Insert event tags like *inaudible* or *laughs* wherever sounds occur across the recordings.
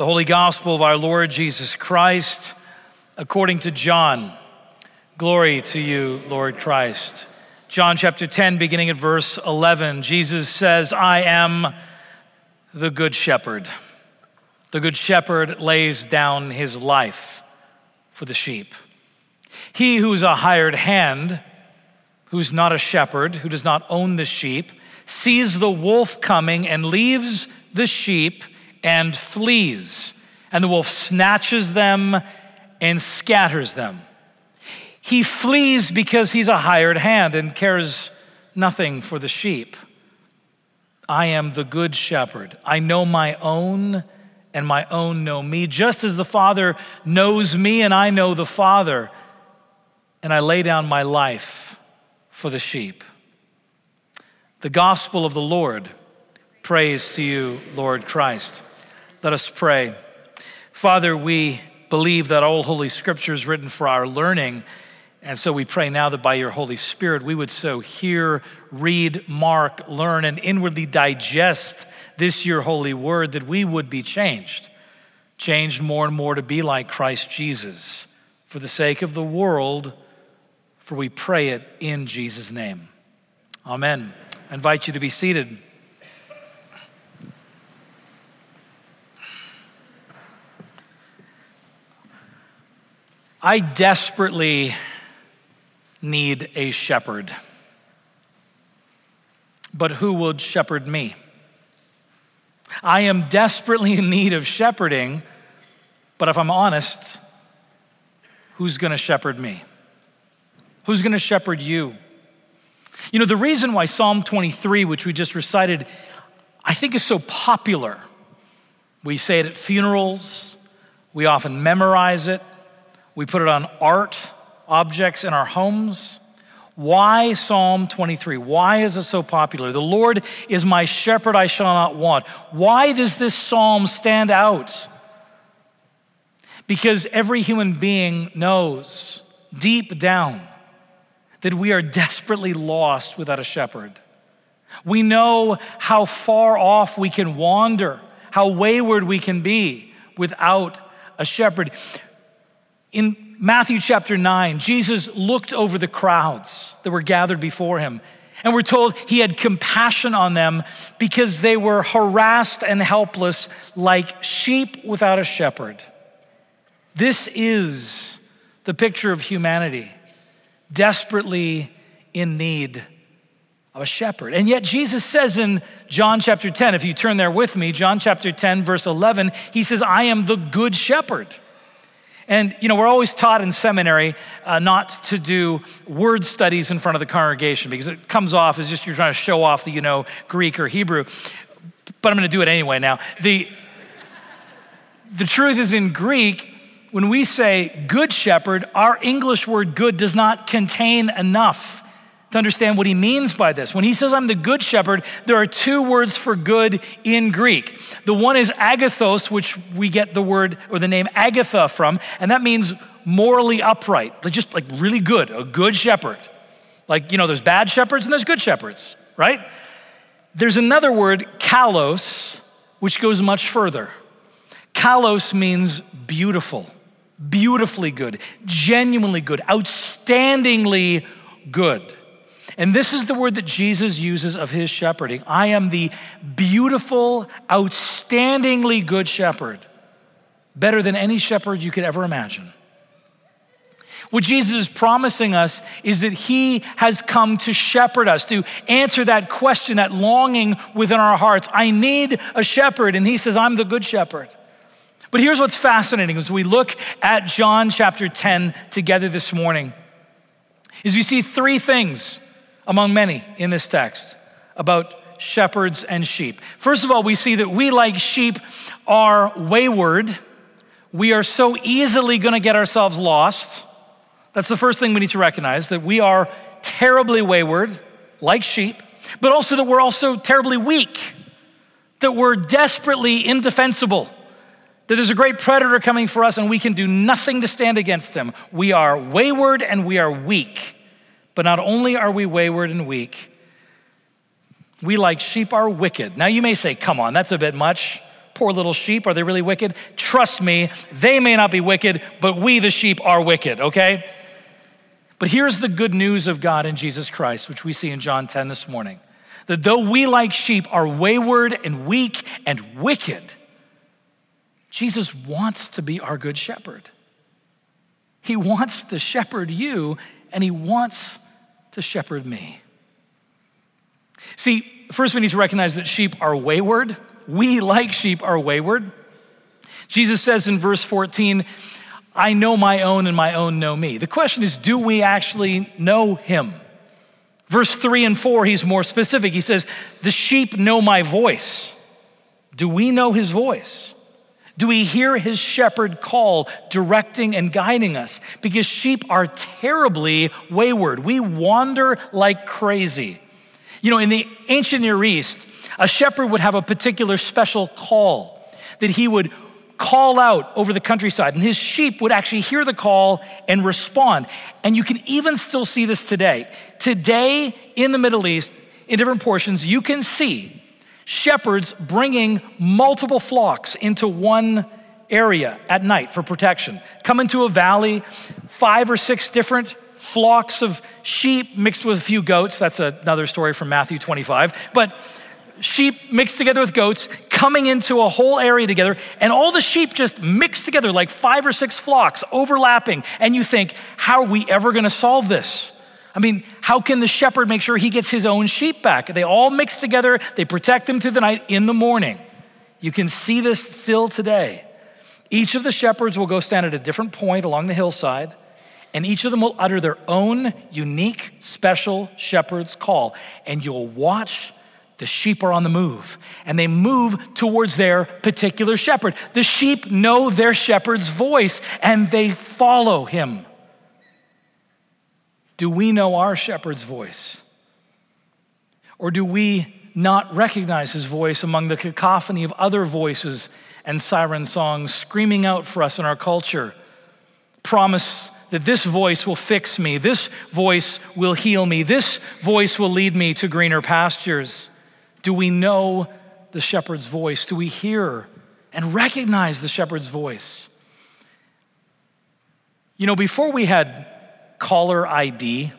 The Holy Gospel of our Lord Jesus Christ according to John. Glory to you, Lord Christ. John chapter 10, beginning at verse 11, Jesus says, I am the good shepherd. The good shepherd lays down his life for the sheep. He who's a hired hand, who's not a shepherd, who does not own the sheep, sees the wolf coming and leaves the sheep and flees. And the wolf snatches them and scatters them. He flees because he's a hired hand and cares nothing for the sheep. I am the good shepherd. I know my own, and my own know me, just as the Father knows me, and I know the Father, and I lay down my life for the sheep. The gospel of the Lord. Praise to you, Lord Christ. Let us pray. Father, we believe that all Holy Scripture is written for our learning. And so we pray now that by your Holy Spirit, we would so hear, read, mark, learn, and inwardly digest this your holy word that we would be changed, changed more and more to be like Christ Jesus for the sake of the world, for we pray it in Jesus' name. Amen. I invite you to be seated. I desperately need a shepherd. But who would shepherd me? I am desperately in need of shepherding, but if I'm honest, who's going to shepherd me? Who's going to shepherd you? You know, the reason why Psalm 23, which we just recited, I think is so popular. We say it at funerals, we often memorize it, we put it on art objects in our homes. Why Psalm 23? Why is it so popular? The Lord is my shepherd, I shall not want. Why does this psalm stand out? Because every human being knows deep down that we are desperately lost without a shepherd. We know how far off we can wander, how wayward we can be without a shepherd. In Matthew chapter 9, Jesus looked over the crowds that were gathered before him. And we're told he had compassion on them because they were harassed and helpless like sheep without a shepherd. This is the picture of humanity, desperately in need of a shepherd. And yet, Jesus says in John chapter 10, if you turn there with me, John chapter 10, verse 11, he says, I am the good shepherd. And, you know, we're always taught in seminary uh, not to do word studies in front of the congregation because it comes off as just you're trying to show off the, you know Greek or Hebrew. But I'm going to do it anyway now. The, the truth is in Greek, when we say good shepherd, our English word good does not contain enough to understand what he means by this. When he says, I'm the good shepherd, there are two words for good in Greek. The one is agathos, which we get the word or the name Agatha from, and that means morally upright, like just like really good, a good shepherd. Like, you know, there's bad shepherds and there's good shepherds, right? There's another word, kalos, which goes much further. Kalos means beautiful, beautifully good, genuinely good, outstandingly good. And this is the word that Jesus uses of his shepherding I am the beautiful, outstandingly good shepherd, better than any shepherd you could ever imagine. What Jesus is promising us is that He has come to shepherd us, to answer that question, that longing within our hearts. I need a shepherd. And He says, I'm the good shepherd. But here's what's fascinating as we look at John chapter 10 together this morning is we see three things among many in this text about shepherds and sheep. First of all, we see that we, like sheep, are wayward. We are so easily going to get ourselves lost. That's the first thing we need to recognize that we are terribly wayward, like sheep, but also that we're also terribly weak, that we're desperately indefensible, that there's a great predator coming for us and we can do nothing to stand against him. We are wayward and we are weak. But not only are we wayward and weak, we like sheep are wicked. Now you may say, come on, that's a bit much. Poor little sheep, are they really wicked? Trust me, they may not be wicked, but we, the sheep, are wicked, okay? But here's the good news of God in Jesus Christ, which we see in John 10 this morning that though we, like sheep, are wayward and weak and wicked, Jesus wants to be our good shepherd. He wants to shepherd you, and he wants to shepherd me. See, first we need to recognize that sheep are wayward. We, like sheep, are wayward. Jesus says in verse 14, I know my own and my own know me. The question is, do we actually know him? Verse 3 and 4, he's more specific. He says, The sheep know my voice. Do we know his voice? Do we hear his shepherd call, directing and guiding us? Because sheep are terribly wayward. We wander like crazy. You know, in the ancient Near East, a shepherd would have a particular special call that he would call out over the countryside, and his sheep would actually hear the call and respond. And you can even still see this today. Today, in the Middle East, in different portions, you can see shepherds bringing multiple flocks into one area at night for protection. Come into a valley, five or six different flocks of sheep mixed with a few goats. That's another story from Matthew 25. But sheep mixed together with goats coming into a whole area together, and all the sheep just mixed together like five or six flocks overlapping. And you think, how are we ever going to solve this? I mean, how can the shepherd make sure he gets his own sheep back? They all mix together, they protect them through the night in the morning. You can see this still today. Each of the shepherds will go stand at a different point along the hillside, and each of them will utter their own unique, special shepherd's call. And you'll watch the sheep are on the move and they move towards their particular shepherd. The sheep know their shepherd's voice and they follow him. Do we know our shepherd's voice? Or do we not recognize his voice among the cacophony of other voices and siren songs screaming out for us in our culture? Promise that this voice will fix me, this voice will heal me, this voice will lead me to greener pastures. Do we know the shepherd's voice? Do we hear and recognize the shepherd's voice? You know, before we had caller ID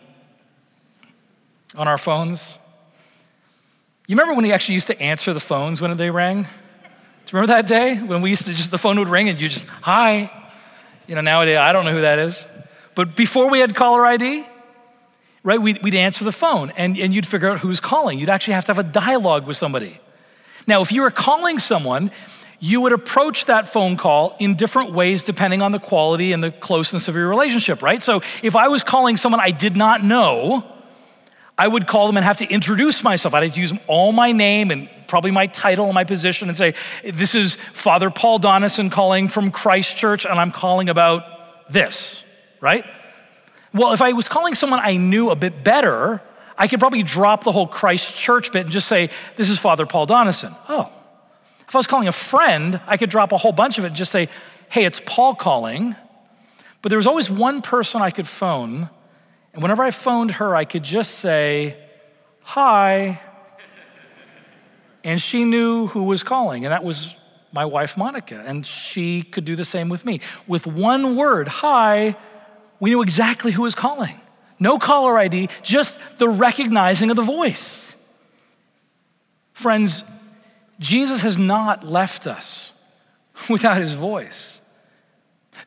on our phones, you remember when we actually used to answer the phones when they rang? Do you remember that day when we used to just, the phone would ring and you just, hi? You know, nowadays, I don't know who that is. But before we had caller ID, right? We'd, we'd answer the phone and, and you'd figure out who's calling. You'd actually have to have a dialogue with somebody. Now, if you were calling someone, you would approach that phone call in different ways depending on the quality and the closeness of your relationship, right? So if I was calling someone I did not know, I would call them and have to introduce myself. I'd have to use all my name and probably my title and my position and say, This is Father Paul Donison calling from Christ Church, and I'm calling about this, right? Well, if I was calling someone I knew a bit better, I could probably drop the whole Christ church bit and just say, This is Father Paul Donison. Oh. If I was calling a friend, I could drop a whole bunch of it and just say, Hey, it's Paul calling. But there was always one person I could phone. And whenever I phoned her, I could just say, Hi. And she knew who was calling, and that was my wife, Monica. And she could do the same with me. With one word, Hi, we knew exactly who was calling. No caller ID, just the recognizing of the voice. Friends, Jesus has not left us without his voice.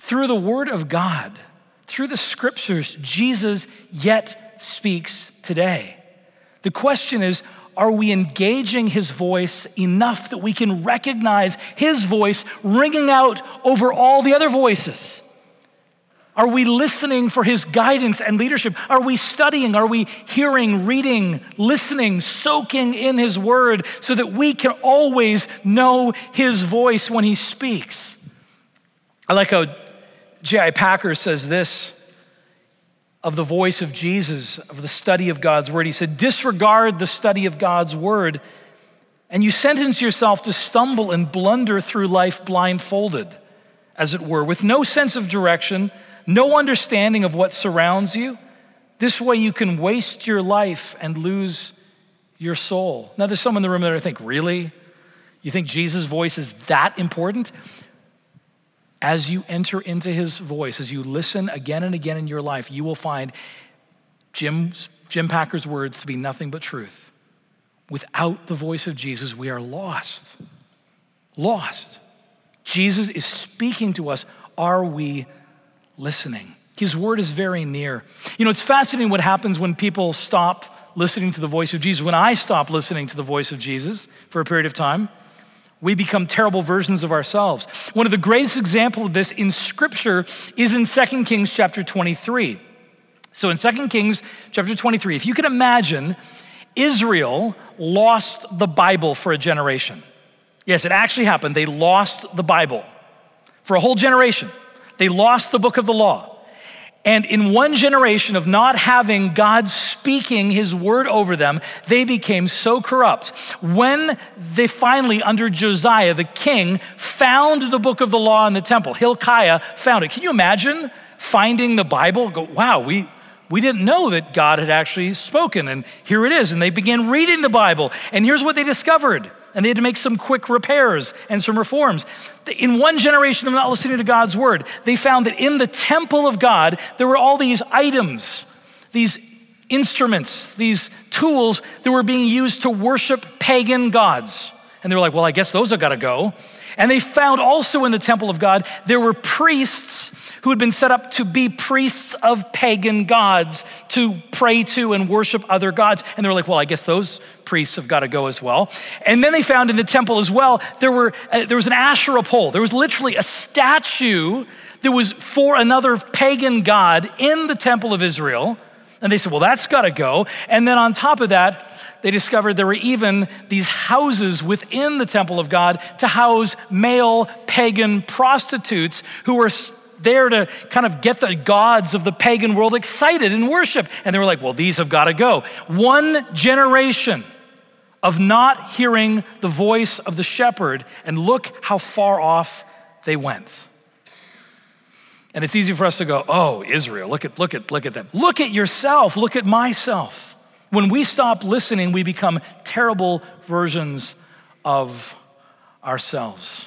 Through the word of God, through the scriptures, Jesus yet speaks today. The question is, are we engaging his voice enough that we can recognize his voice ringing out over all the other voices? Are we listening for his guidance and leadership? Are we studying? Are we hearing, reading, listening, soaking in his word so that we can always know his voice when he speaks? I like how J.I. Packer says this of the voice of Jesus, of the study of God's word. He said, Disregard the study of God's word, and you sentence yourself to stumble and blunder through life blindfolded, as it were, with no sense of direction no understanding of what surrounds you. This way you can waste your life and lose your soul. Now, there's some in the room that I think, really? You think Jesus' voice is that important? As you enter into his voice, as you listen again and again in your life, you will find Jim's, Jim Packer's words to be nothing but truth. Without the voice of Jesus, we are lost. Lost. Jesus is speaking to us. Are we listening? His word is very near. You know, it's fascinating what happens when people stop listening to the voice of Jesus. When I stop listening to the voice of Jesus for a period of time, we become terrible versions of ourselves. One of the greatest examples of this in scripture is in 2 Kings chapter 23. So in 2 Kings chapter 23, if you can imagine, Israel lost the Bible for a generation. Yes, it actually happened. They lost the Bible for a whole generation. They lost the book of the law. And in one generation of not having God speaking his word over them, they became so corrupt. When they finally, under Josiah, the king, found the book of the law in the temple, Hilkiah found it. Can you imagine finding the Bible? Go, wow, we, we didn't know that God had actually spoken, and here it is. And they began reading the Bible, and here's what they discovered and they had to make some quick repairs and some reforms. In one generation of not listening to God's word, they found that in the temple of God, there were all these items, these instruments, these tools that were being used to worship pagan gods. And they were like, well, I guess those have got to go. And they found also in the temple of God, there were priests who had been set up to be priests of pagan gods, to pray to and worship other gods. And they were like, well, I guess those priests have got to go as well. And then they found in the temple as well, there, were, uh, there was an Asherah pole. There was literally a statue that was for another pagan god in the temple of Israel. And they said, well, that's got to go. And then on top of that, they discovered there were even these houses within the temple of God to house male pagan prostitutes who were there to kind of get the gods of the pagan world excited in worship. And they were like, well, these have got to go. One generation of not hearing the voice of the shepherd, and look how far off they went. And it's easy for us to go, oh, Israel, look at, look at, look at them. Look at yourself, look at myself. When we stop listening, we become terrible versions of ourselves.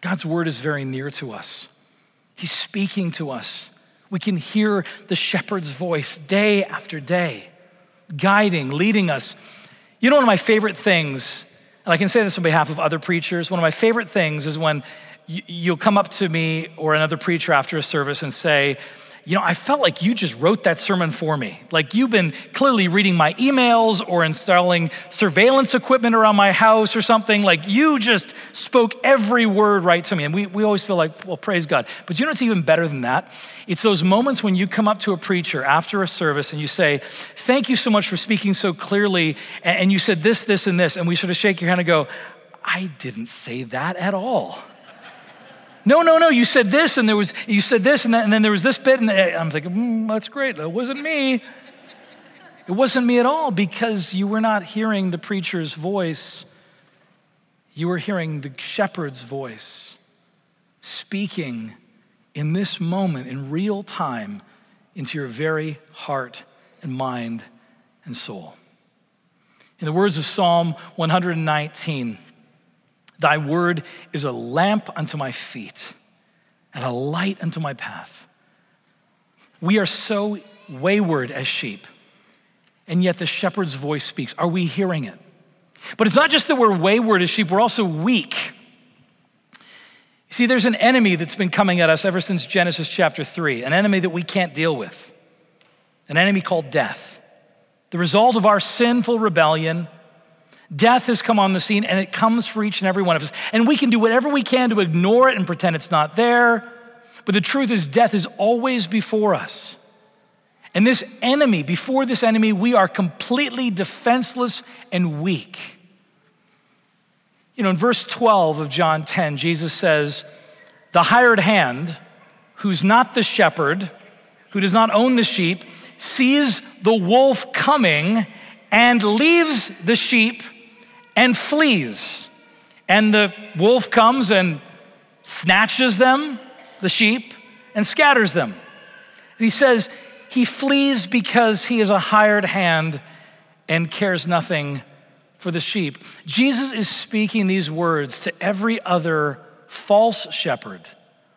God's word is very near to us. He's speaking to us. We can hear the shepherd's voice day after day, guiding, leading us. You know, one of my favorite things, and I can say this on behalf of other preachers, one of my favorite things is when you'll come up to me or another preacher after a service and say, you know, I felt like you just wrote that sermon for me. Like you've been clearly reading my emails or installing surveillance equipment around my house or something. Like you just spoke every word right to me. And we, we always feel like, well, praise God. But you know what's even better than that? It's those moments when you come up to a preacher after a service and you say, Thank you so much for speaking so clearly. And you said this, this, and this. And we sort of shake your hand and go, I didn't say that at all. No, no, no, you said this, and there was, you said this, and, and then there was this bit, and I'm thinking, mm, that's great. That wasn't me. It wasn't me at all because you were not hearing the preacher's voice. You were hearing the shepherd's voice speaking in this moment, in real time, into your very heart and mind and soul. In the words of Psalm 119, Thy word is a lamp unto my feet and a light unto my path. We are so wayward as sheep, and yet the shepherd's voice speaks. Are we hearing it? But it's not just that we're wayward as sheep, we're also weak. You see, there's an enemy that's been coming at us ever since Genesis chapter 3, an enemy that we can't deal with, an enemy called death. The result of our sinful rebellion Death has come on the scene and it comes for each and every one of us. And we can do whatever we can to ignore it and pretend it's not there. But the truth is, death is always before us. And this enemy, before this enemy, we are completely defenseless and weak. You know, in verse 12 of John 10, Jesus says, The hired hand, who's not the shepherd, who does not own the sheep, sees the wolf coming and leaves the sheep and flees. And the wolf comes and snatches them, the sheep, and scatters them. He says, He flees because he is a hired hand and cares nothing for the sheep. Jesus is speaking these words to every other false shepherd,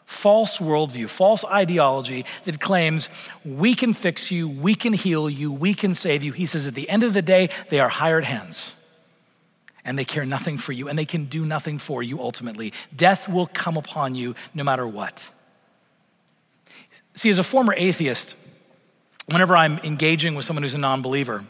false worldview, false ideology that claims we can fix you, we can heal you, we can save you. He says at the end of the day, they are hired hands and they care nothing for you and they can do nothing for you ultimately. Death will come upon you no matter what. See, as a former atheist, whenever I'm engaging with someone who's a non believer,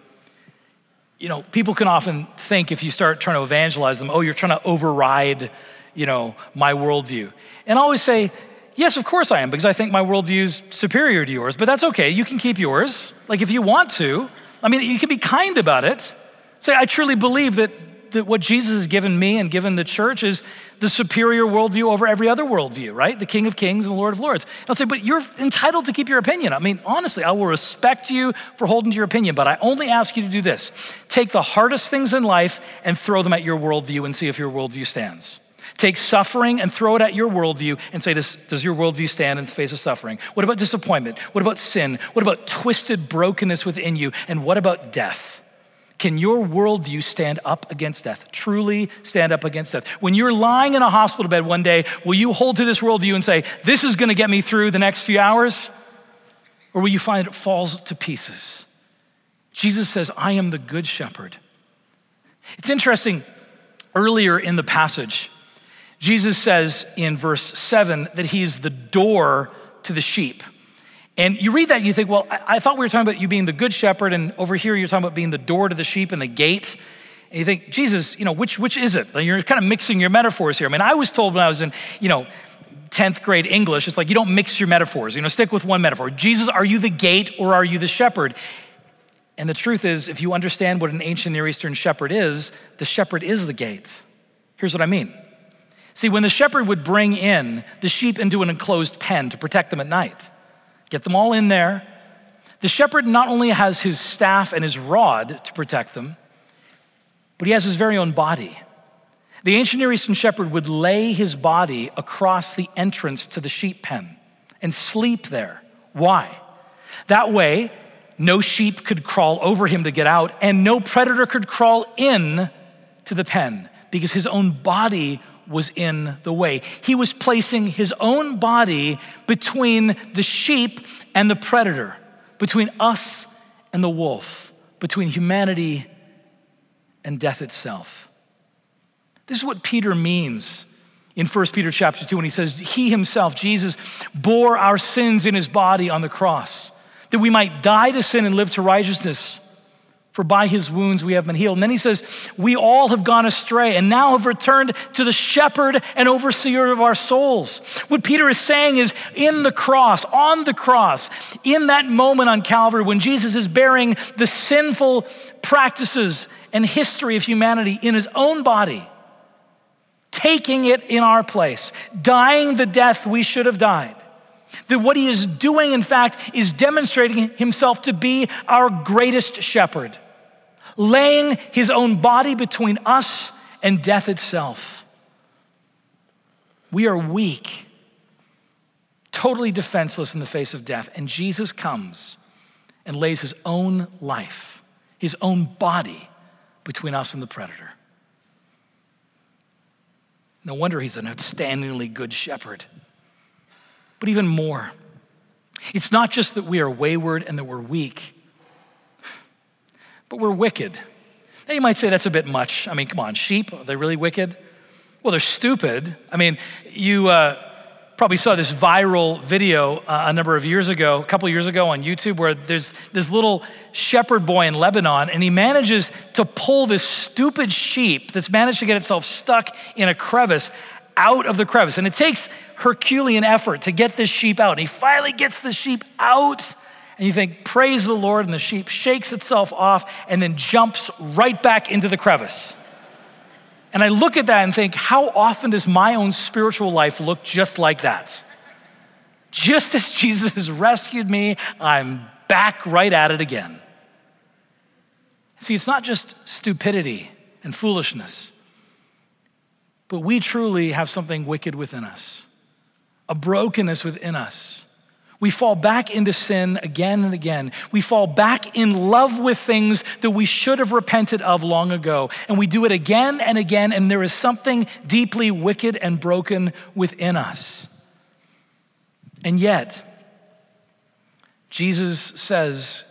you know, people can often think if you start trying to evangelize them, oh, you're trying to override, you know, my worldview. And I always say, yes, of course I am, because I think my worldview is superior to yours, but that's okay. You can keep yours. Like if you want to. I mean, you can be kind about it. Say, I truly believe that what Jesus has given me and given the church is the superior worldview over every other worldview, right? The King of Kings and the Lord of Lords. I'll say, but you're entitled to keep your opinion. I mean, honestly, I will respect you for holding to your opinion, but I only ask you to do this take the hardest things in life and throw them at your worldview and see if your worldview stands. Take suffering and throw it at your worldview and say, does, does your worldview stand in the face of suffering? What about disappointment? What about sin? What about twisted brokenness within you? And what about death? Can your worldview stand up against death? Truly stand up against death. When you're lying in a hospital bed one day, will you hold to this worldview and say, This is going to get me through the next few hours? Or will you find it falls to pieces? Jesus says, I am the good shepherd. It's interesting, earlier in the passage, Jesus says in verse 7 that he is the door to the sheep. And you read that and you think, well, I, I, thought we were talking about you being the good shepherd, and over here you're talking about being the door to the sheep and the gate. And you think, Jesus, you know, which, which is it? Like you're kind of mixing your metaphors here. I mean, I was told when I was in, you know, 10th grade English, it's like you don't mix your metaphors, you know, stick with one metaphor. Jesus, are you the gate or are you the shepherd? And the truth is, if you understand what an ancient Near Eastern shepherd is, the shepherd is the gate. Here's what I mean. See, when the shepherd would bring in the sheep into an enclosed pen to protect them at night, Get them all in there. The shepherd not only has his staff and his rod to protect them, but he has his very own body. The ancient Near Eastern shepherd would lay his body across the entrance to the sheep pen and sleep there. Why? That way, no sheep could crawl over him to get out, and no predator could crawl in to the pen because his own body was in the way. He was placing his own body between the sheep and the predator, between us and the wolf, between humanity and death itself. This is what Peter means in 1 Peter chapter 2 when he says, He himself, Jesus, bore our sins in his body on the cross, that we might die to sin and live to righteousness for by his wounds we have been healed. And then he says, We all have gone astray and now have returned to the shepherd and overseer of our souls. What Peter is saying is, in the cross, on the cross, in that moment on Calvary, when Jesus is bearing the sinful practices and history of humanity in his own body, taking it in our place, dying the death we should have died. That what he is doing, in fact, is demonstrating himself to be our greatest shepherd laying his own body between us and death itself. We are weak, totally defenseless in the face of death, and Jesus comes and lays his own life, his own body between us and the predator. No wonder he's an outstandingly good shepherd. But even more, it's not just that we are wayward and that we're weak but we're wicked. Now you might say that's a bit much. I mean, come on, sheep, are they really wicked? Well, they're stupid. I mean, you uh, probably saw this viral video uh, a number of years ago, a couple years ago on YouTube, where there's this little shepherd boy in Lebanon, and he manages to pull this stupid sheep that's managed to get itself stuck in a crevice out of the crevice. And it takes Herculean effort to get this sheep out. And he finally gets the sheep out and you think, praise the Lord, and the sheep shakes itself off and then jumps right back into the crevice. And I look at that and think, how often does my own spiritual life look just like that? Just as *laughs* Jesus has rescued me, I'm back right at it again. See, it's not just stupidity and foolishness, but we truly have something wicked within us, a brokenness within us We fall back into sin again and again. We fall back in love with things that we should have repented of long ago. And we do it again and again, and there is something deeply wicked and broken within us. And yet, Jesus says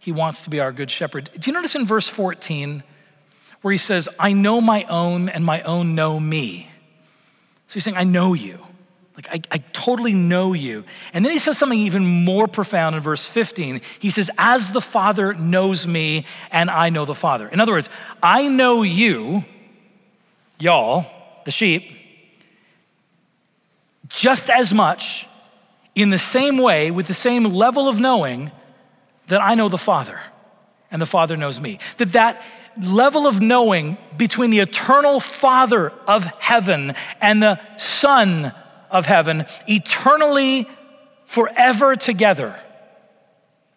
he wants to be our good shepherd. Do you notice in verse 14 where he says, I know my own, and my own know me? So he's saying, I know you. Like, I, I totally know you. And then he says something even more profound in verse 15. He says, As the Father knows me, and I know the Father. In other words, I know you, y'all, the sheep, just as much in the same way, with the same level of knowing that I know the Father and the Father knows me. That that level of knowing between the eternal Father of heaven and the Son of heaven, eternally, forever together.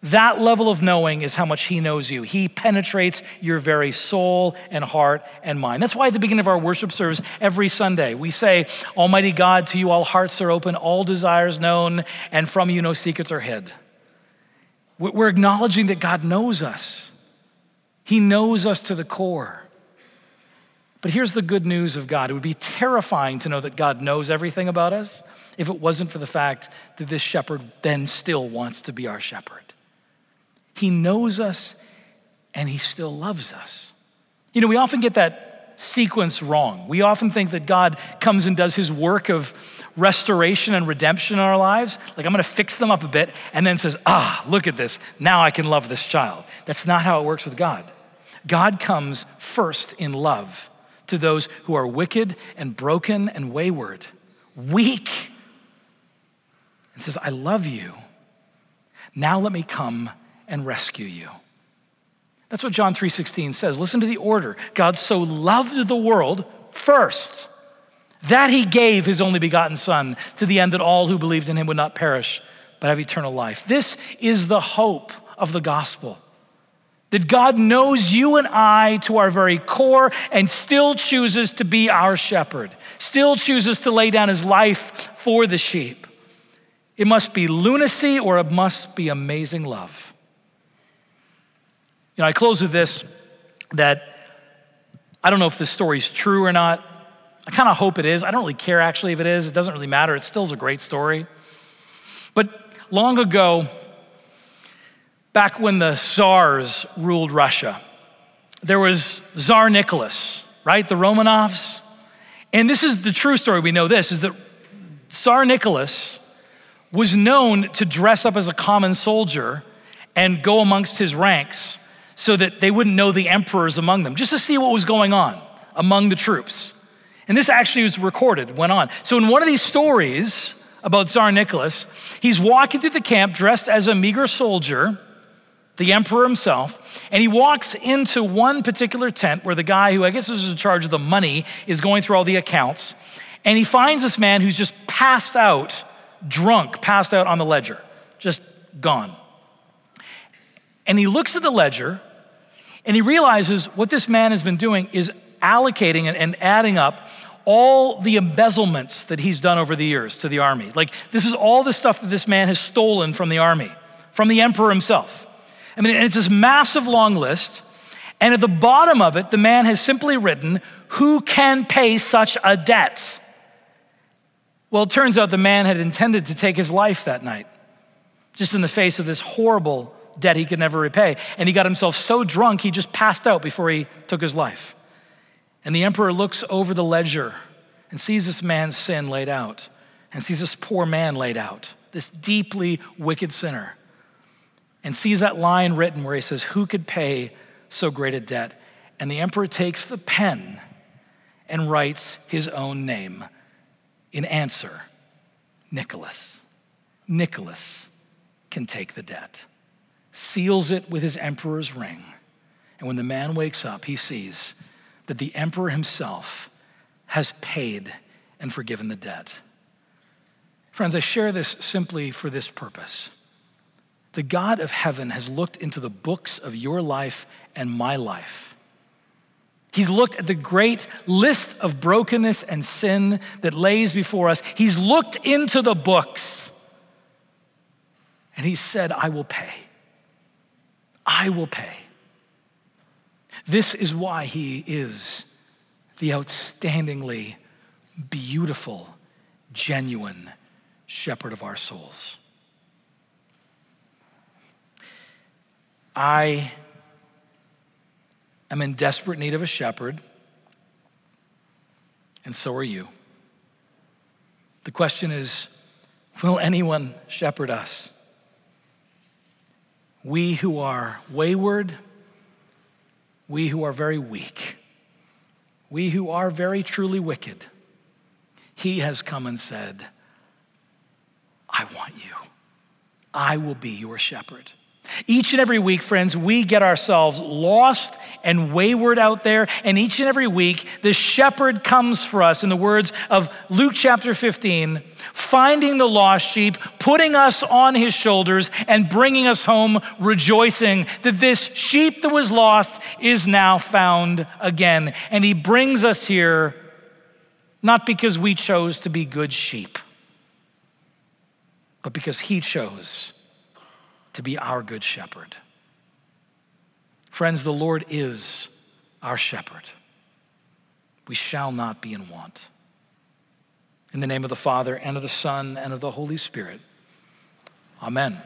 That level of knowing is how much He knows you. He penetrates your very soul and heart and mind. That's why at the beginning of our worship service every Sunday, we say, Almighty God, to you all hearts are open, all desires known, and from you no secrets are hid. We're acknowledging that God knows us, He knows us to the core. But here's the good news of God it would be terrifying to know that God knows everything about us if it wasn't for the fact that this shepherd then still wants to be our shepherd. He knows us and he still loves us. You know, we often get that sequence wrong. We often think that God comes and does his work of restoration and redemption in our lives. Like, I'm gonna fix them up a bit, and then says, Ah, look at this. Now I can love this child. That's not how it works with God. God comes first in love to those who are wicked and broken and wayward, weak, and says, I love you. Now let me come and rescue you. That's what John 3:16 says. Listen to the order. God so loved the world first that he gave his only begotten son to the end that all who believed in him would not perish but have eternal life. This is the hope of the gospel. That God knows you and I to our very core and still chooses to be our shepherd, still chooses to lay down his life for the sheep. It must be lunacy or it must be amazing love. You know, I close with this that I don't know if this story is true or not. I kind of hope it is. I don't really care actually if it is. It doesn't really matter. It still is a great story. But long ago, back when the Tsars ruled Russia. There was Tsar Nicholas, right? The Romanovs. And this is the true story. We know this is that Tsar Nicholas was known to dress up as a common soldier and go amongst his ranks so that they wouldn't know the emperors among them, just to see what was going on among the troops. And this actually was recorded, went on. So in one of these stories about Tsar Nicholas, he's walking through the camp dressed as a meager soldier the emperor himself, and he walks into one particular tent where the guy who I guess is in charge of the money is going through all the accounts, and he finds this man who's just passed out, drunk, passed out on the ledger, just gone. And he looks at the ledger and he realizes what this man has been doing is allocating and adding up all the embezzlements that he's done over the years to the army. Like, this is all the stuff that this man has stolen from the army, from the emperor himself. I mean, it's this massive long list. And at the bottom of it, the man has simply written, Who can pay such a debt? Well, it turns out the man had intended to take his life that night, just in the face of this horrible debt he could never repay. And he got himself so drunk, he just passed out before he took his life. And the emperor looks over the ledger and sees this man's sin laid out, and sees this poor man laid out, this deeply wicked sinner and sees that line written where he says, Who could pay so great a debt? And the emperor takes the pen and writes his own name in answer Nicholas. Nicholas can take the debt, seals it with his emperor's ring. And when the man wakes up, he sees that the emperor himself has paid and forgiven the debt. Friends, I share this simply for this purpose the God of heaven has looked into the books of your life and my life. He's looked at the great list of brokenness and sin that lays before us. He's looked into the books And he said, I will pay. I will pay. This is why he is the outstandingly beautiful, genuine shepherd of our souls. I am in desperate need of a shepherd, and so are you. The question is will anyone shepherd us? We who are wayward, we who are very weak, we who are very truly wicked, he has come and said, I want you. I will be your shepherd. Each and every week, friends, we get ourselves lost and wayward out there. And each and every week, the shepherd comes for us, in the words of Luke chapter 15, finding the lost sheep, putting us on his shoulders, and bringing us home, rejoicing that this sheep that was lost is now found again. And he brings us here not because we chose to be good sheep, but because he chose to be our good shepherd. Friends, the Lord is our shepherd. We shall not be in want. In the name of the Father, and of the Son, and of the Holy Spirit. Amen.